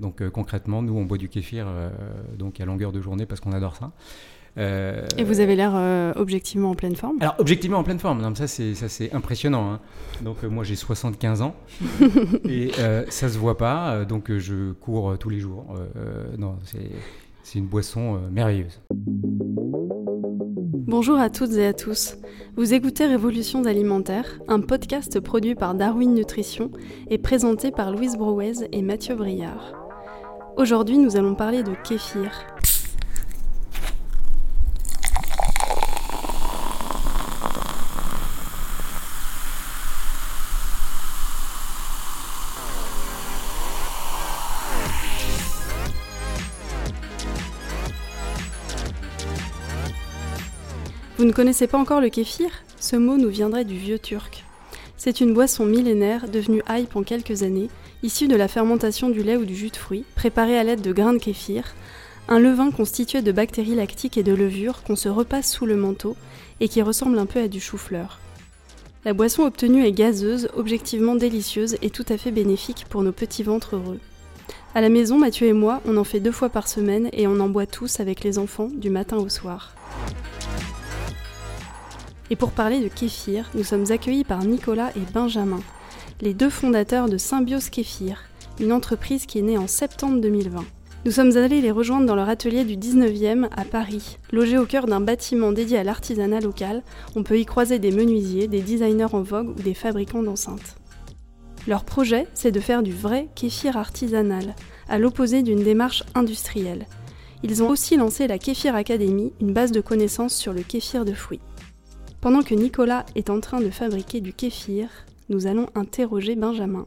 Donc euh, concrètement, nous, on boit du kéfir donc à longueur de journée parce qu'on adore ça. Et vous avez l'air objectivement en pleine forme Alors objectivement en pleine forme, non, ça c'est ça c'est impressionnant. Hein. Donc moi j'ai 75 ans et ça se voit pas, donc je cours tous les jours. non, c'est une boisson merveilleuse. Bonjour à toutes et à tous. Vous écoutez Révolutions alimentaires, un podcast produit par Darwin Nutrition et présenté par Louise Brouez et Mathieu Briard. Aujourd'hui, nous allons parler de kéfir, Vous ne connaissez pas encore le kéfir? Ce mot nous viendrait du vieux turc. C'est une boisson millénaire devenue hype en quelques années, issue de la fermentation du lait ou du jus de fruits, préparée à l'aide de grains de kéfir, un levain constitué de bactéries lactiques et de levures qu'on se repasse sous le manteau et qui ressemble un peu à du chou-fleur. La boisson obtenue est gazeuse, objectivement délicieuse et tout à fait bénéfique pour nos petits ventres heureux. À la maison, Mathieu et moi, on en fait deux fois par semaine et on en boit tous avec les enfants du matin au soir. Et pour parler de kéfir, nous sommes accueillis par Nicolas et Benjamin, les deux fondateurs de Symbiose Kéfir, une entreprise qui est née en septembre 2020. Nous sommes allés les rejoindre dans leur atelier du 19e à Paris. Logé au cœur d'un bâtiment dédié à l'artisanat local, on peut y croiser des menuisiers, des designers en vogue ou des fabricants d'enceintes. Leur projet, c'est de faire du vrai kéfir artisanal, à l'opposé d'une démarche industrielle. Ils ont aussi lancé la Kéfir Academy, une base de connaissances sur le kéfir de fruits. Pendant que Nicolas est en train de fabriquer du kéfir, nous allons interroger Benjamin.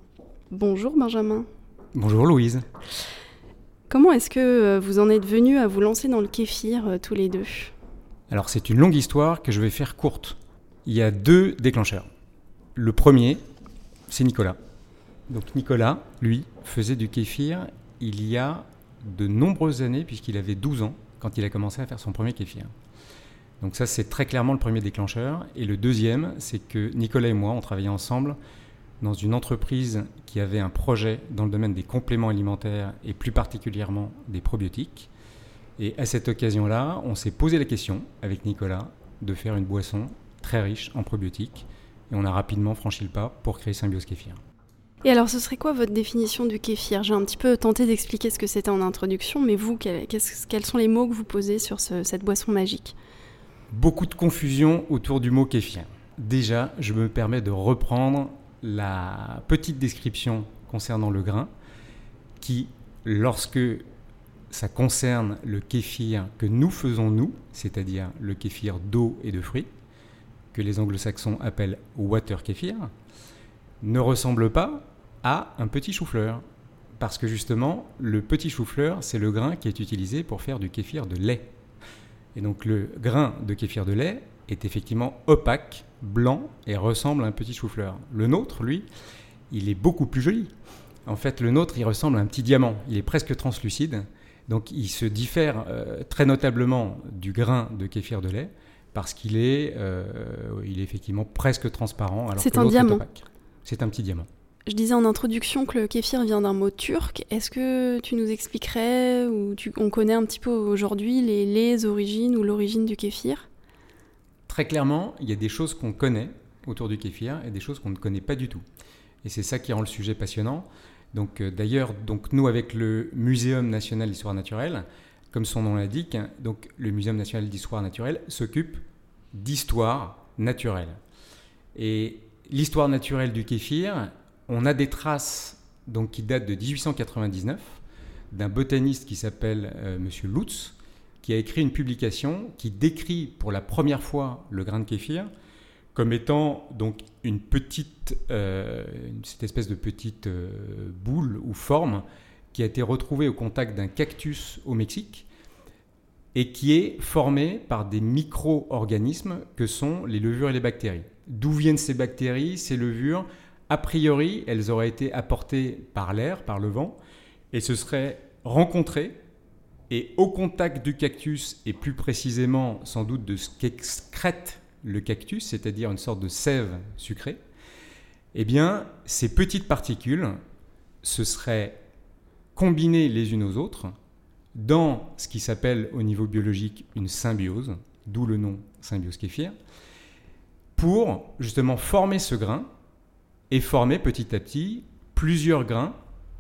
Bonjour Benjamin. Bonjour Louise. Comment est-ce que euh, vous en êtes venu à vous lancer dans le kéfir euh, tous les deux? Alors c'est une longue histoire que je vais faire courte. Il y a deux déclencheurs. Le premier, c'est Nicolas. Donc Nicolas, lui, faisait du kéfir il y a de nombreuses années, puisqu'il avait 12 ans quand il a commencé à faire son premier kéfir. Donc ça, c'est très clairement le premier déclencheur. Et le deuxième, c'est que Nicolas et moi, on travaillait ensemble dans une entreprise qui avait un projet dans le domaine des compléments alimentaires et plus particulièrement des probiotiques. Et à cette occasion-là, on s'est posé la question avec Nicolas de faire une boisson très riche en probiotiques. Et on a rapidement franchi le pas pour créer Symbiose Kéfir. Et alors, ce serait quoi votre définition du kéfir? J'ai un petit peu tenté d'expliquer ce que c'était en introduction, mais vous, quels, sont les mots que vous posez sur cette boisson magique? Beaucoup de confusion autour du mot kéfir. Déjà, je me permets de reprendre la petite description concernant le grain, qui, lorsque ça concerne le kéfir que nous faisons nous, c'est-à-dire le kéfir d'eau et de fruits, que les anglo-saxons appellent water kéfir, ne ressemble pas à un petit chou-fleur. Parce que justement, le petit chou-fleur, c'est le grain qui est utilisé pour faire du kéfir de lait. Et donc le grain de kéfir de lait est effectivement opaque, blanc et ressemble à un petit chou-fleur. Le nôtre, lui, il est beaucoup plus joli. En fait, le nôtre, il ressemble à un petit diamant. Il est presque translucide. Donc il se diffère euh, très notablement du grain de kéfir de lait parce qu'il est, euh, il est effectivement presque transparent. C'est un diamant. C'est un petit diamant. Je disais en introduction que le kéfir vient d'un mot turc. Est-ce que tu nous expliquerais, ou on connaît un petit peu aujourd'hui les, origines ou l'origine du kéfir? Très clairement, il y a des choses qu'on connaît autour du kéfir et des choses qu'on ne connaît pas du tout. Et c'est ça qui rend le sujet passionnant. Donc, euh, d'ailleurs, donc nous avec le Muséum national d'histoire naturelle, comme son nom l'indique, donc le Muséum national d'histoire naturelle s'occupe d'histoire naturelle. Et l'histoire naturelle du kéfir, on a des traces donc, qui datent de 1899 d'un botaniste qui s'appelle M. Euh, Monsieur Lutz, qui a écrit une publication qui décrit pour la première fois le grain de kéfir comme étant donc une petite, euh, cette espèce de petite euh, boule ou forme qui a été retrouvée au contact d'un cactus au Mexique et qui est formée par des micro-organismes que sont les levures et les bactéries. D'où viennent ces bactéries, ces levures? A priori, elles auraient été apportées par l'air, par le vent, et se seraient rencontrées, et au contact du cactus, et plus précisément sans doute de ce qu'excrète le cactus, c'est-à-dire une sorte de sève sucrée, eh bien, ces petites particules se seraient combinées les unes aux autres dans ce qui s'appelle au niveau biologique une symbiose, d'où le nom symbiose kéfir, pour justement former ce grain et former petit à petit plusieurs grains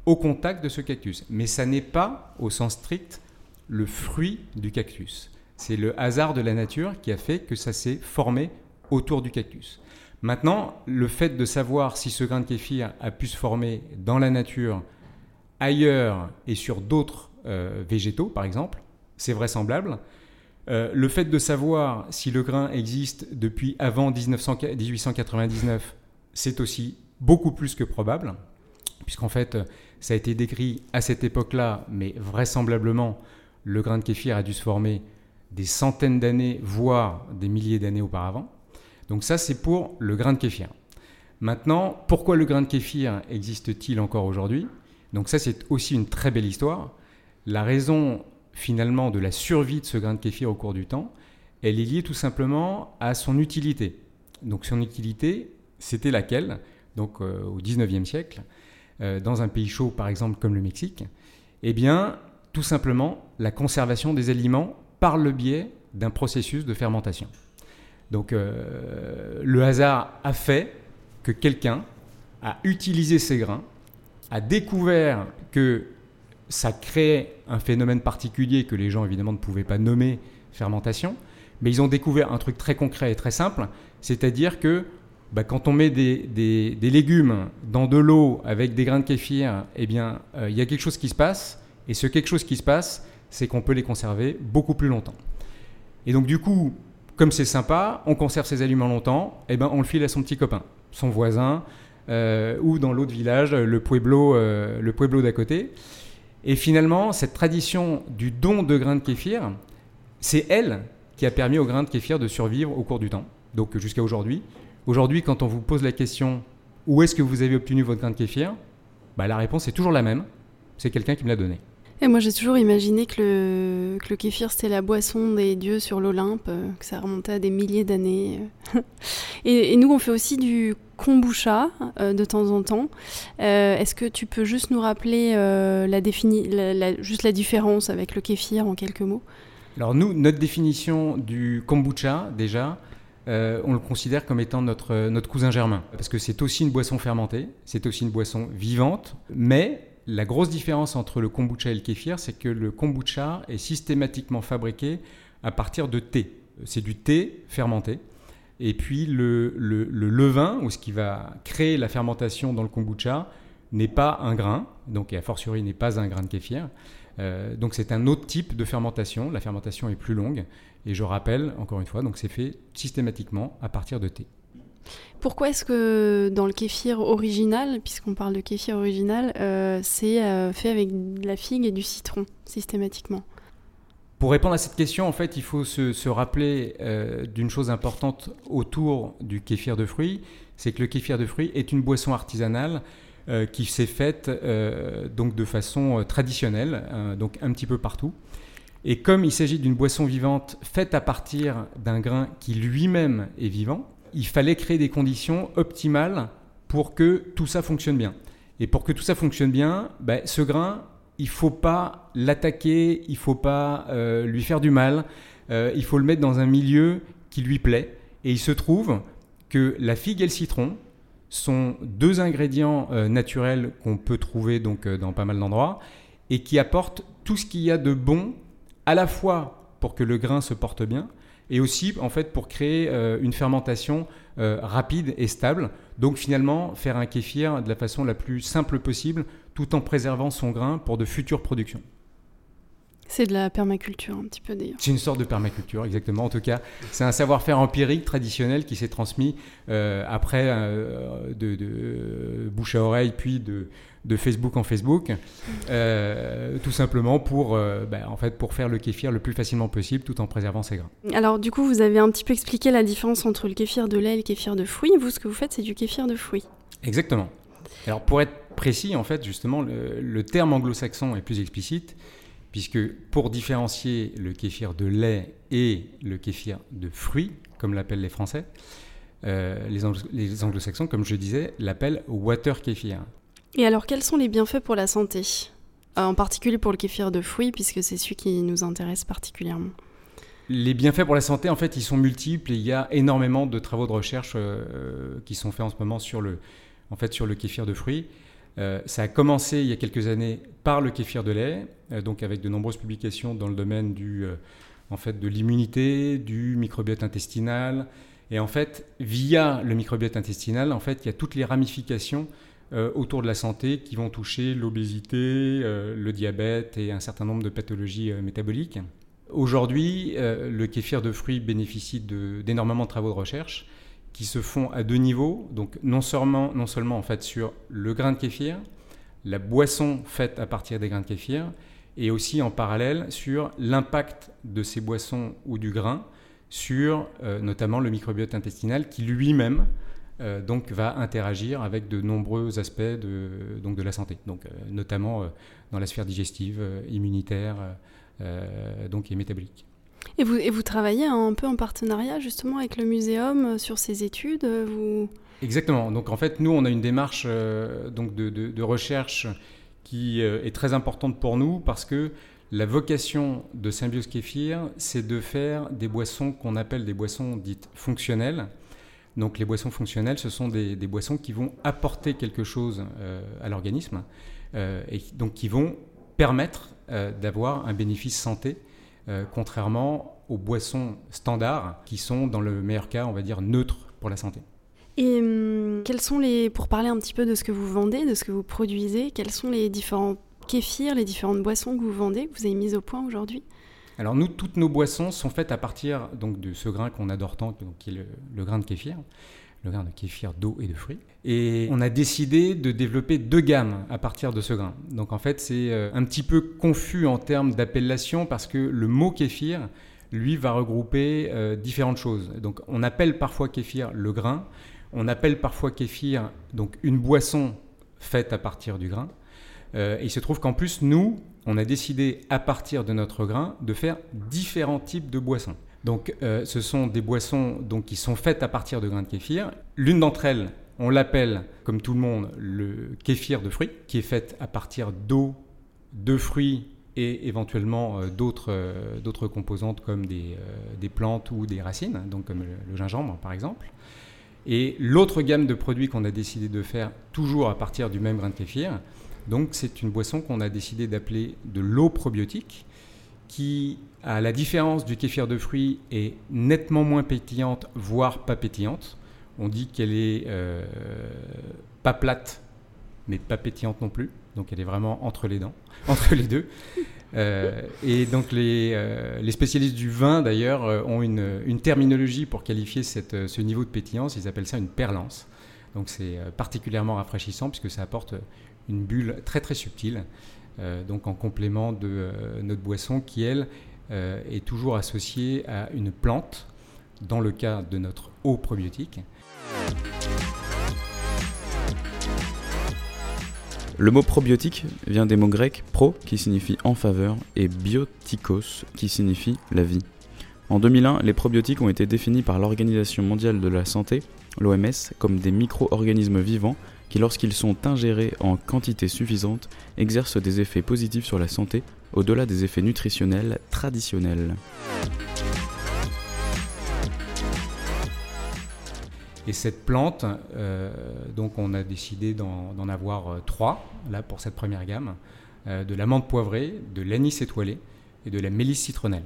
au contact de ce cactus. Mais ça n'est pas, au sens strict, le fruit du cactus. C'est le hasard de la nature qui a fait que ça s'est formé autour du cactus. Maintenant, le fait de savoir si ce grain de kéfir a pu se former dans la nature, ailleurs et sur d'autres euh, végétaux, par exemple, c'est vraisemblable. Euh, le fait de savoir si le grain existe depuis avant 1899, c'est aussi beaucoup plus que probable, puisqu'en fait, ça a été décrit à cette époque-là, mais vraisemblablement, le grain de kéfir a dû se former des centaines d'années, voire des milliers d'années auparavant. Donc ça, c'est pour le grain de kéfir. Maintenant, pourquoi le grain de kéfir existe-t-il encore aujourd'hui? Donc ça, c'est aussi une très belle histoire. La raison finalement de la survie de ce grain de kéfir au cours du temps, elle est liée tout simplement à son utilité. Donc son utilité, c'était laquelle? Donc euh, au 19e siècle, euh, dans un pays chaud par exemple comme le Mexique, eh bien tout simplement la conservation des aliments par le biais d'un processus de fermentation. Donc euh, le hasard a fait que quelqu'un a utilisé ces grains, a découvert que ça crée un phénomène particulier que les gens évidemment ne pouvaient pas nommer fermentation, mais ils ont découvert un truc très concret et très simple, c'est-à-dire que bah, quand on met des, légumes dans de l'eau avec des grains de kéfir, eh bien, euh, il y a quelque chose qui se passe, et ce quelque chose qui se passe, c'est qu'on peut les conserver beaucoup plus longtemps. Et donc du coup, comme c'est sympa, on conserve ses aliments longtemps, eh ben on le file à son petit copain, son voisin, euh, ou dans l'autre village, le pueblo, euh, le pueblo d'à côté. Et finalement, cette tradition du don de grains de kéfir, c'est elle qui a permis aux grains de kéfir de survivre au cours du temps, donc jusqu'à aujourd'hui. Aujourd'hui, quand on vous pose la question où est-ce que vous avez obtenu votre grain de kéfir, bah, la réponse est toujours la même, c'est quelqu'un qui me l'a donné. Et moi, j'ai toujours imaginé que le, que le kéfir, c'était la boisson des dieux sur l'Olympe, euh, que ça remontait à des milliers d'années. et, nous, on fait aussi du kombucha euh, de temps en temps. Euh, est-ce que tu peux juste nous rappeler la, défini juste la différence avec le kéfir en quelques mots? Alors nous, notre définition du kombucha, déjà, on le considère comme étant notre, notre cousin germain. Parce que c'est aussi une boisson fermentée, c'est aussi une boisson vivante, mais la grosse différence entre le kombucha et le kéfir, c'est que le kombucha est systématiquement fabriqué à partir de thé. C'est du thé fermenté. Et puis le, levain, ou ce qui va créer la fermentation dans le kombucha, n'est pas un grain, donc et a fortiori n'est pas un grain de kéfir. Euh, donc c'est un autre type de fermentation. La fermentation est plus longue. Et je rappelle, encore une fois, donc c'est fait systématiquement à partir de thé. Pourquoi est-ce que dans le kéfir original, puisqu'on parle de kéfir original, euh, c'est euh, fait avec de la figue et du citron systématiquement? Pour répondre à cette question, en fait, il faut se, rappeler euh, d'une chose importante autour du kéfir de fruits, c'est que le kéfir de fruits est une boisson artisanale qui s'est faite donc de façon traditionnelle, donc un petit peu partout. Et comme il s'agit d'une boisson vivante faite à partir d'un grain qui lui-même est vivant, il fallait créer des conditions optimales pour que tout ça fonctionne bien. Et pour que tout ça fonctionne bien, ben, ce grain, il faut pas l'attaquer, il faut pas euh, lui faire du mal, euh, il faut le mettre dans un milieu qui lui plaît. Et il se trouve que la figue et le citron sont deux ingrédients euh, naturels qu'on peut trouver donc dans pas mal d'endroits et qui apportent tout ce qu'il y a de bon à la fois pour que le grain se porte bien, et aussi en fait pour créer euh, une fermentation euh, rapide et stable. Donc finalement faire un kéfir de la façon la plus simple possible tout en préservant son grain pour de futures productions. C'est de la permaculture un petit peu d'ailleurs. C'est une sorte de permaculture, exactement. En tout cas, c'est un savoir-faire empirique traditionnel qui s'est transmis euh, après de, bouche à oreille, puis de, de Facebook en Facebook, euh, tout simplement pour, euh, bah, en fait, pour faire le kéfir le plus facilement possible tout en préservant ses grains. Alors du coup, vous avez un petit peu expliqué la différence entre le kéfir de lait et le kéfir de fruits. Vous, ce que vous faites, c'est du kéfir de fruits. Exactement. Alors pour être précis, en fait, justement, le, terme anglo-saxon est plus explicite, puisque pour différencier le kéfir de lait et le kéfir de fruits, comme l'appellent les Français, euh, les, les anglo-saxons, comme je disais, l'appellent water kéfir. Et alors, quels sont les bienfaits pour la santé? En particulier pour le kéfir de fruits, puisque c'est celui qui nous intéresse particulièrement. Les bienfaits pour la santé, en fait, ils sont multiples et il y a énormément de travaux de recherche euh, qui sont faits en ce moment sur le, en fait, sur le kéfir de fruits. Euh, ça a commencé il y a quelques années par le kéfir de lait, euh, donc avec de nombreuses publications dans le domaine du, en fait, de l'immunité, du microbiote intestinal. Et en fait, via le microbiote intestinal, en fait, il y a toutes les ramifications autour de la santé qui vont toucher l'obésité, le diabète et un certain nombre de pathologies métaboliques. Aujourd'hui, euh, le kéfir de fruits bénéficie d'énormément de, travaux de recherche qui se font à deux niveaux. Donc non seulement, non seulement en fait sur le grain de kéfir, la boisson faite à partir des grains de kéfir, et aussi en parallèle sur l'impact de ces boissons ou du grain sur euh, notamment le microbiote intestinal qui lui-même euh, donc va interagir avec de nombreux aspects de, donc de la santé, donc notamment dans la sphère digestive, immunitaire, euh, donc et métabolique. Et vous, et vous travaillez un peu en partenariat justement avec le muséum euh, sur ces études euh, vous... Exactement. Donc en fait, nous, on a une démarche donc de, de, recherche qui est très importante pour nous parce que la vocation de Symbiose Kéfir, c'est de faire des boissons qu'on appelle des boissons dites fonctionnelles. Donc les boissons fonctionnelles, ce sont des, boissons qui vont apporter quelque chose à l'organisme et donc qui vont permettre euh, d'avoir un bénéfice santé, euh, contrairement aux boissons standards qui sont, dans le meilleur cas, on va dire, neutres pour la santé. Et hum, quels sont les, pour parler un petit peu de ce que vous vendez, de ce que vous produisez, quels sont les différents kéfirs, les différentes boissons que vous vendez, que vous avez mises au point aujourd'hui? Alors nous, toutes nos boissons sont faites à partir donc, de ce grain qu'on adore tant, qui est le, le grain de kéfir le grain de kéfir d'eau et de fruits. Et on a décidé de développer deux gammes à partir de ce grain. Donc en fait, c'est euh, un petit peu confus en termes d'appellation parce que le mot kéfir, lui, va regrouper euh, différentes choses. Donc on appelle parfois kéfir le grain, on appelle parfois kéfir donc une boisson faite à partir du grain. Euh, il se trouve qu'en plus, nous, on a décidé à partir de notre grain de faire différents types de boissons. Donc, euh, ce sont des boissons donc, qui sont faites à partir de grains de kéfir. L'une d'entre elles, on l'appelle, comme tout le monde, le kéfir de fruits, qui est fait à partir d'eau, de fruits et éventuellement euh, d'autres, composantes comme des, plantes ou des racines, donc comme le, gingembre par exemple. Et l'autre gamme de produits qu'on a décidé de faire toujours à partir du même grain de kéfir, donc c'est une boisson qu'on a décidé d'appeler de l'eau probiotique, qui à la différence du kéfir de fruits, est nettement moins pétillante, voire pas pétillante. On dit qu'elle est euh, pas plate, mais pas pétillante non plus. Donc elle est vraiment entre les dents, entre les deux. Euh, et donc les, euh, les, spécialistes du vin, d'ailleurs, ont une, terminologie pour qualifier ce niveau de pétillance. Ils appellent ça une perlance. Donc c'est particulièrement rafraîchissant puisque ça apporte une bulle très très subtile. donc en complément de notre boisson qui, elle, euh, est toujours associé à une plante, dans le cas de notre eau probiotique. Le mot probiotique vient des mots grecs pro qui signifie en faveur et biotikos qui signifie la vie. En 2001, les probiotiques ont été définis par l'Organisation mondiale de la santé, l'OMS, comme des micro-organismes vivants qui, lorsqu'ils sont ingérés en quantité suffisante, exercent des effets positifs sur la santé au-delà des effets nutritionnels traditionnels. Et cette plante, euh, donc on a décidé d'en avoir euh, trois, là pour cette première gamme, euh, de l'amande poivrée, de l'anis étoilé et de la mélisse citronnelle.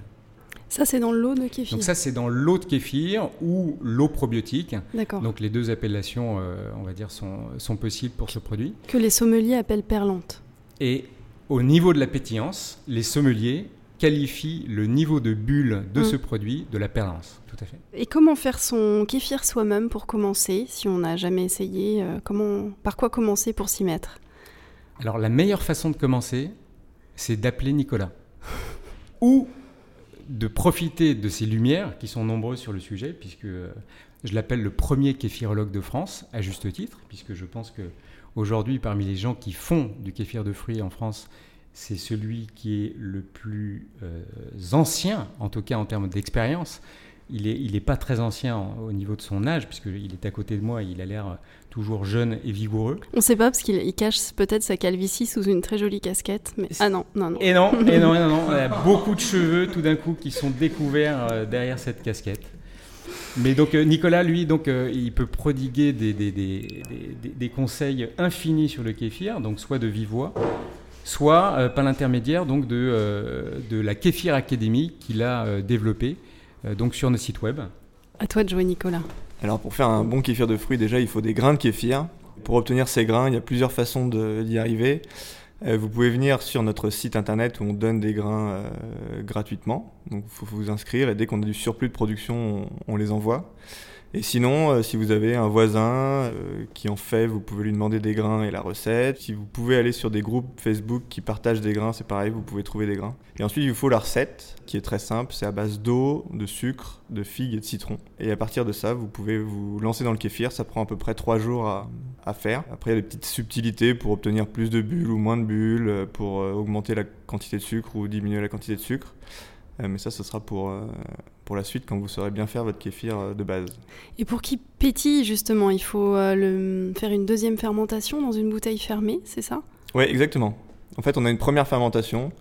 Ça, c'est dans l'eau de kéfir. Donc ça, c'est dans l'eau de kéfir ou l'eau probiotique. D'accord. Donc les deux appellations, on va dire, sont, sont, possibles pour ce produit. Que les sommeliers appellent perlante. Et au niveau de la pétillance, les sommeliers qualifient le niveau de bulle de mm. ce produit de la perlance. Tout à fait. Et comment faire son kéfir soi-même pour commencer, si on n'a jamais essayé euh, comment, Par quoi commencer pour s'y mettre? Alors la meilleure façon de commencer, c'est d'appeler Nicolas. Ou de profiter de ces lumières qui sont nombreuses sur le sujet, puisque euh, je l'appelle le premier kéfirologue de France, à juste titre, puisque je pense que Aujourd'hui, parmi les gens qui font du kéfir de fruits en France, c'est celui qui est le plus euh, ancien, en tout cas en termes d'expérience. il n'est il pas très ancien au niveau de son âge, puisqu'il est à côté de moi, il a l'air toujours jeune et vigoureux. On ne sait pas, parce qu'il cache peut-être sa calvitie sous une très jolie casquette. Mais... Ah non, non, non. Et non, et non, et non, non. Il y a beaucoup de cheveux tout d'un coup qui sont découverts euh, derrière cette casquette. Mais donc euh, Nicolas, lui, donc, euh, il peut prodiguer des, des, des, des, conseils infinis sur le kéfir, donc soit de vive voix, soit par l'intermédiaire donc de, de la Kéfir Academy qu'il a développée donc sur notre site web. À toi de jouer, Nicolas. Alors pour faire un bon kéfir de fruits, déjà il faut des grains de kéfir. Pour obtenir ces grains, il y a plusieurs façons d'y arriver. Euh, vous pouvez venir sur notre site internet où on donne des grains euh, gratuitement. Donc il faut vous inscrire et dès qu'on a du surplus de production, on les envoie. Et sinon, euh, si vous avez un voisin euh, qui en fait, vous pouvez lui demander des grains et la recette. Si vous pouvez aller sur des groupes Facebook qui partagent des grains, c'est pareil, vous pouvez trouver des grains. Et ensuite, il vous faut la recette, qui est très simple. C'est à base d'eau, de sucre, de figues et de citron. Et à partir de ça, vous pouvez vous lancer dans le kéfir. Ça prend à peu près 3 jours à, à faire. Après, il y a des petites subtilités pour obtenir plus de bulles ou moins de bulles, euh, pour augmenter la quantité de sucre ou diminuer la quantité de sucre. Mais ça, ce sera pour pour la suite quand vous saurez bien faire votre kéfir euh, de base. Et pour qu'il pétille justement, il faut euh, le, faire une deuxième fermentation dans une bouteille fermée, c'est ça? Oui, exactement. En fait, on a une première fermentation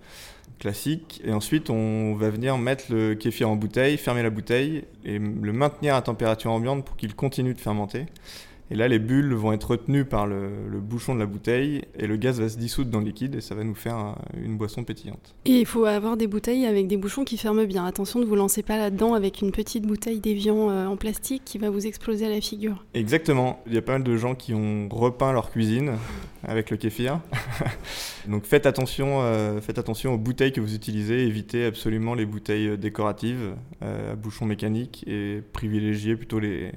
classique et ensuite on va venir mettre le kéfir en bouteille, fermer la bouteille et le maintenir à température ambiante pour qu'il continue de fermenter. Et là, les bulles vont être retenues par le, bouchon de la bouteille et le gaz va se dissoudre dans le liquide et ça va nous faire une boisson pétillante. Et il faut avoir des bouteilles avec des bouchons qui ferment bien. Attention, ne vous lancez pas là-dedans avec une petite bouteille d'évian euh, en plastique qui va vous exploser à la figure. Exactement. Il y a pas mal de gens qui ont repeint leur cuisine avec le kéfir. Donc faites attention, euh, faites attention aux bouteilles que vous utilisez. Évitez absolument les bouteilles décoratives euh, à bouchon mécanique et privilégiez plutôt les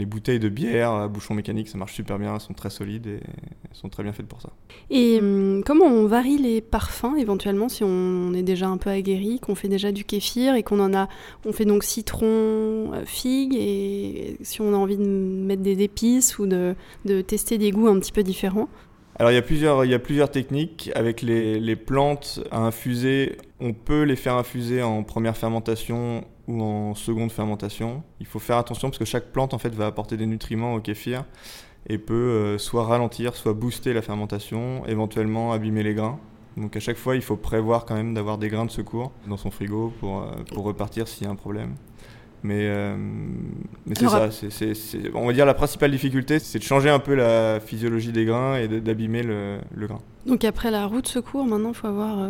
les bouteilles de bière à bouchon mécanique, ça marche super bien, elles sont très solides et elles sont très bien faites pour ça. Et hum, comment on varie les parfums éventuellement si on est déjà un peu aguerri, qu'on fait déjà du kéfir et qu'on en a, on fait donc citron, euh, figue et si on a envie de mettre des épices ou de, de tester des goûts un petit peu différents? Alors il y, a plusieurs, il y a plusieurs techniques. Avec les, les, plantes à infuser, on peut les faire infuser en première fermentation ou en seconde fermentation. Il faut faire attention parce que chaque plante en fait va apporter des nutriments au kéfir et peut euh, soit ralentir, soit booster la fermentation, éventuellement abîmer les grains. Donc à chaque fois, il faut prévoir quand même d'avoir des grains de secours dans son frigo pour, euh, pour repartir s'il y a un problème. Mais, euh, mais c'est ça, on va dire la principale difficulté, c'est de changer un peu la physiologie des grains et d'abîmer le, le, grain. Donc après la roue de secours, maintenant, il faut avoir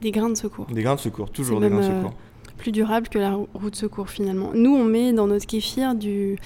des grains de secours. Des grains de secours, toujours des grains de secours plus durable que la roue de secours finalement. Nous, on met dans notre kéfir du...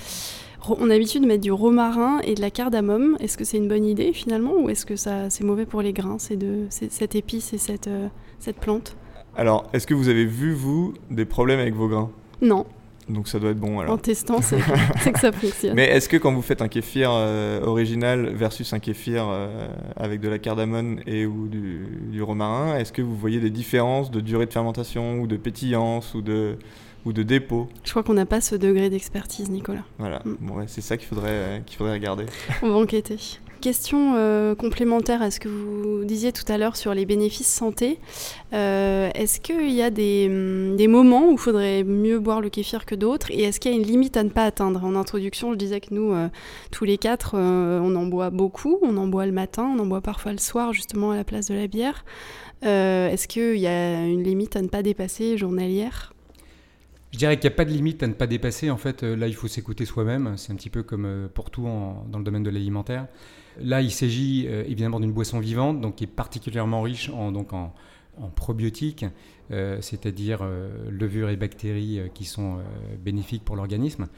On a l'habitude de mettre du romarin et de la cardamome. Est-ce que c'est une bonne idée finalement ou est-ce que ça c'est mauvais pour les grains, c'est de cette épice et cette, euh, cette plante? Alors, est-ce que vous avez vu, vous, des problèmes avec vos grains? Non. Donc ça doit être bon alors. En testant, c'est que ça fonctionne. Mais est-ce que quand vous faites un kéfir euh, original versus un kéfir euh, avec de la cardamone et ou du, romarin, est-ce que vous voyez des différences de durée de fermentation ou de pétillance ou de ou de dépôt? Je crois qu'on n'a pas ce degré d'expertise, Nicolas. Voilà, mm. bon, c'est ça qu'il faudrait, euh, qu'il faudrait regarder. On va enquêter. Question euh, complémentaire à ce que vous disiez tout à l'heure sur les bénéfices santé. Euh, est-ce qu'il y a hum, des, moments où il faudrait mieux boire le kéfir que d'autres? Et est-ce qu'il y a une limite à ne pas atteindre? En introduction, je disais que nous, euh, tous les quatre, on en boit beaucoup. On en boit le matin, on en boit parfois le soir, justement à la place de la bière. est-ce qu'il y a une limite à ne pas dépasser journalière? Je dirais qu'il n'y a pas de limite à ne pas dépasser. En fait, là, il faut s'écouter soi-même. C'est un petit peu comme pour tout dans le domaine de l'alimentaire. Là, il s'agit euh, évidemment d'une boisson vivante, donc qui est particulièrement riche en, donc en, probiotiques, euh, c'est-à-dire euh, levures et bactéries qui sont bénéfiques pour l'organisme.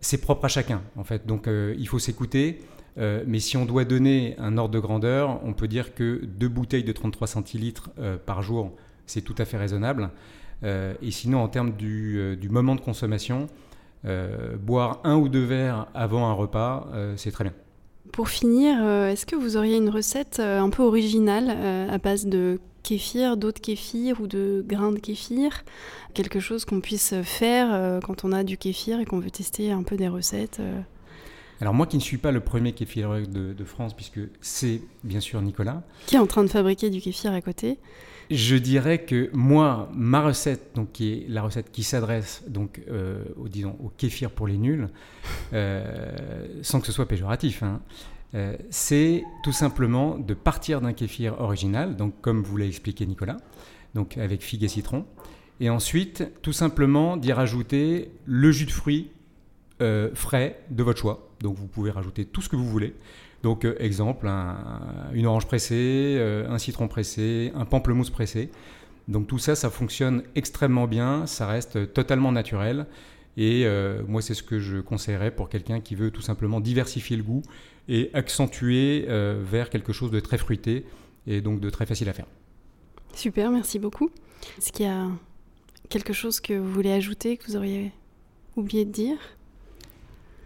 C'est propre à chacun, en fait. Donc, il faut s'écouter. mais si on doit donner un ordre de grandeur, on peut dire que deux bouteilles de 33 centilitres par jour, c'est tout à fait raisonnable. et sinon, en termes du, du moment de consommation, boire un ou deux verres avant un repas, c'est très bien. Pour finir, euh, est-ce que vous auriez une recette euh, un peu originale euh, à base de kéfir, d'autres kéfirs ou de grains de kéfir? Quelque chose qu'on puisse faire quand on a du kéfir et qu'on veut tester un peu des recettes Alors moi qui ne suis pas le premier kéfir de, de France, puisque c'est bien sûr Nicolas. Qui est en train de fabriquer du kéfir à côté. Je dirais que moi, ma recette, donc qui est la recette qui s'adresse donc euh, au, disons, au kéfir pour les nuls, euh, sans que ce soit péjoratif, hein, euh, c'est tout simplement de partir d'un kéfir original, donc comme vous l'a expliqué Nicolas, donc avec figue et citron, et ensuite tout simplement d'y rajouter le jus de fruits frais de votre choix. Donc vous pouvez rajouter tout ce que vous voulez. Donc, euh, exemple, une orange pressée, euh, un citron pressé, un pamplemousse pressé. Donc tout ça, ça fonctionne extrêmement bien, ça reste totalement naturel. Et euh, moi, c'est ce que je conseillerais pour quelqu'un qui veut tout simplement diversifier le goût et accentuer vers quelque chose de très fruité et donc de très facile à faire. Super, merci beaucoup. Est-ce qu'il y a quelque chose que vous voulez ajouter, que vous auriez oublié de dire?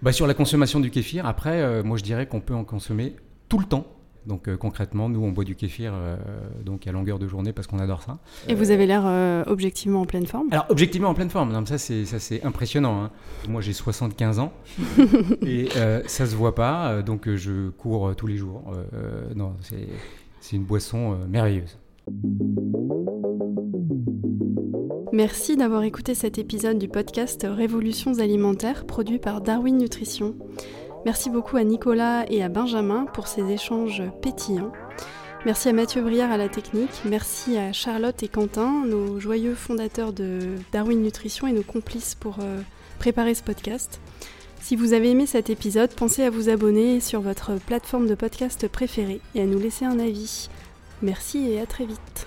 Bah, sur la consommation du kéfir, après, euh, moi je dirais qu'on peut en consommer tout le temps. Donc euh, concrètement, nous on boit du kéfir euh, donc à longueur de journée parce qu'on adore ça. Et vous avez l'air objectivement en pleine forme? Alors objectivement en pleine forme, non, ça c'est ça c'est impressionnant. Hein. Moi j'ai 75 ans et ça se voit pas, donc je cours tous les jours. non, c'est une boisson merveilleuse. Merci d'avoir écouté cet épisode du podcast Révolutions alimentaires produit par Darwin Nutrition. Merci beaucoup à Nicolas et à Benjamin pour ces échanges pétillants. Merci à Mathieu Briard à la technique. Merci à Charlotte et Quentin, nos joyeux fondateurs de Darwin Nutrition et nos complices pour euh, préparer ce podcast. Si vous avez aimé cet épisode, pensez à vous abonner sur votre plateforme de podcast préférée et à nous laisser un avis. Merci et à très vite.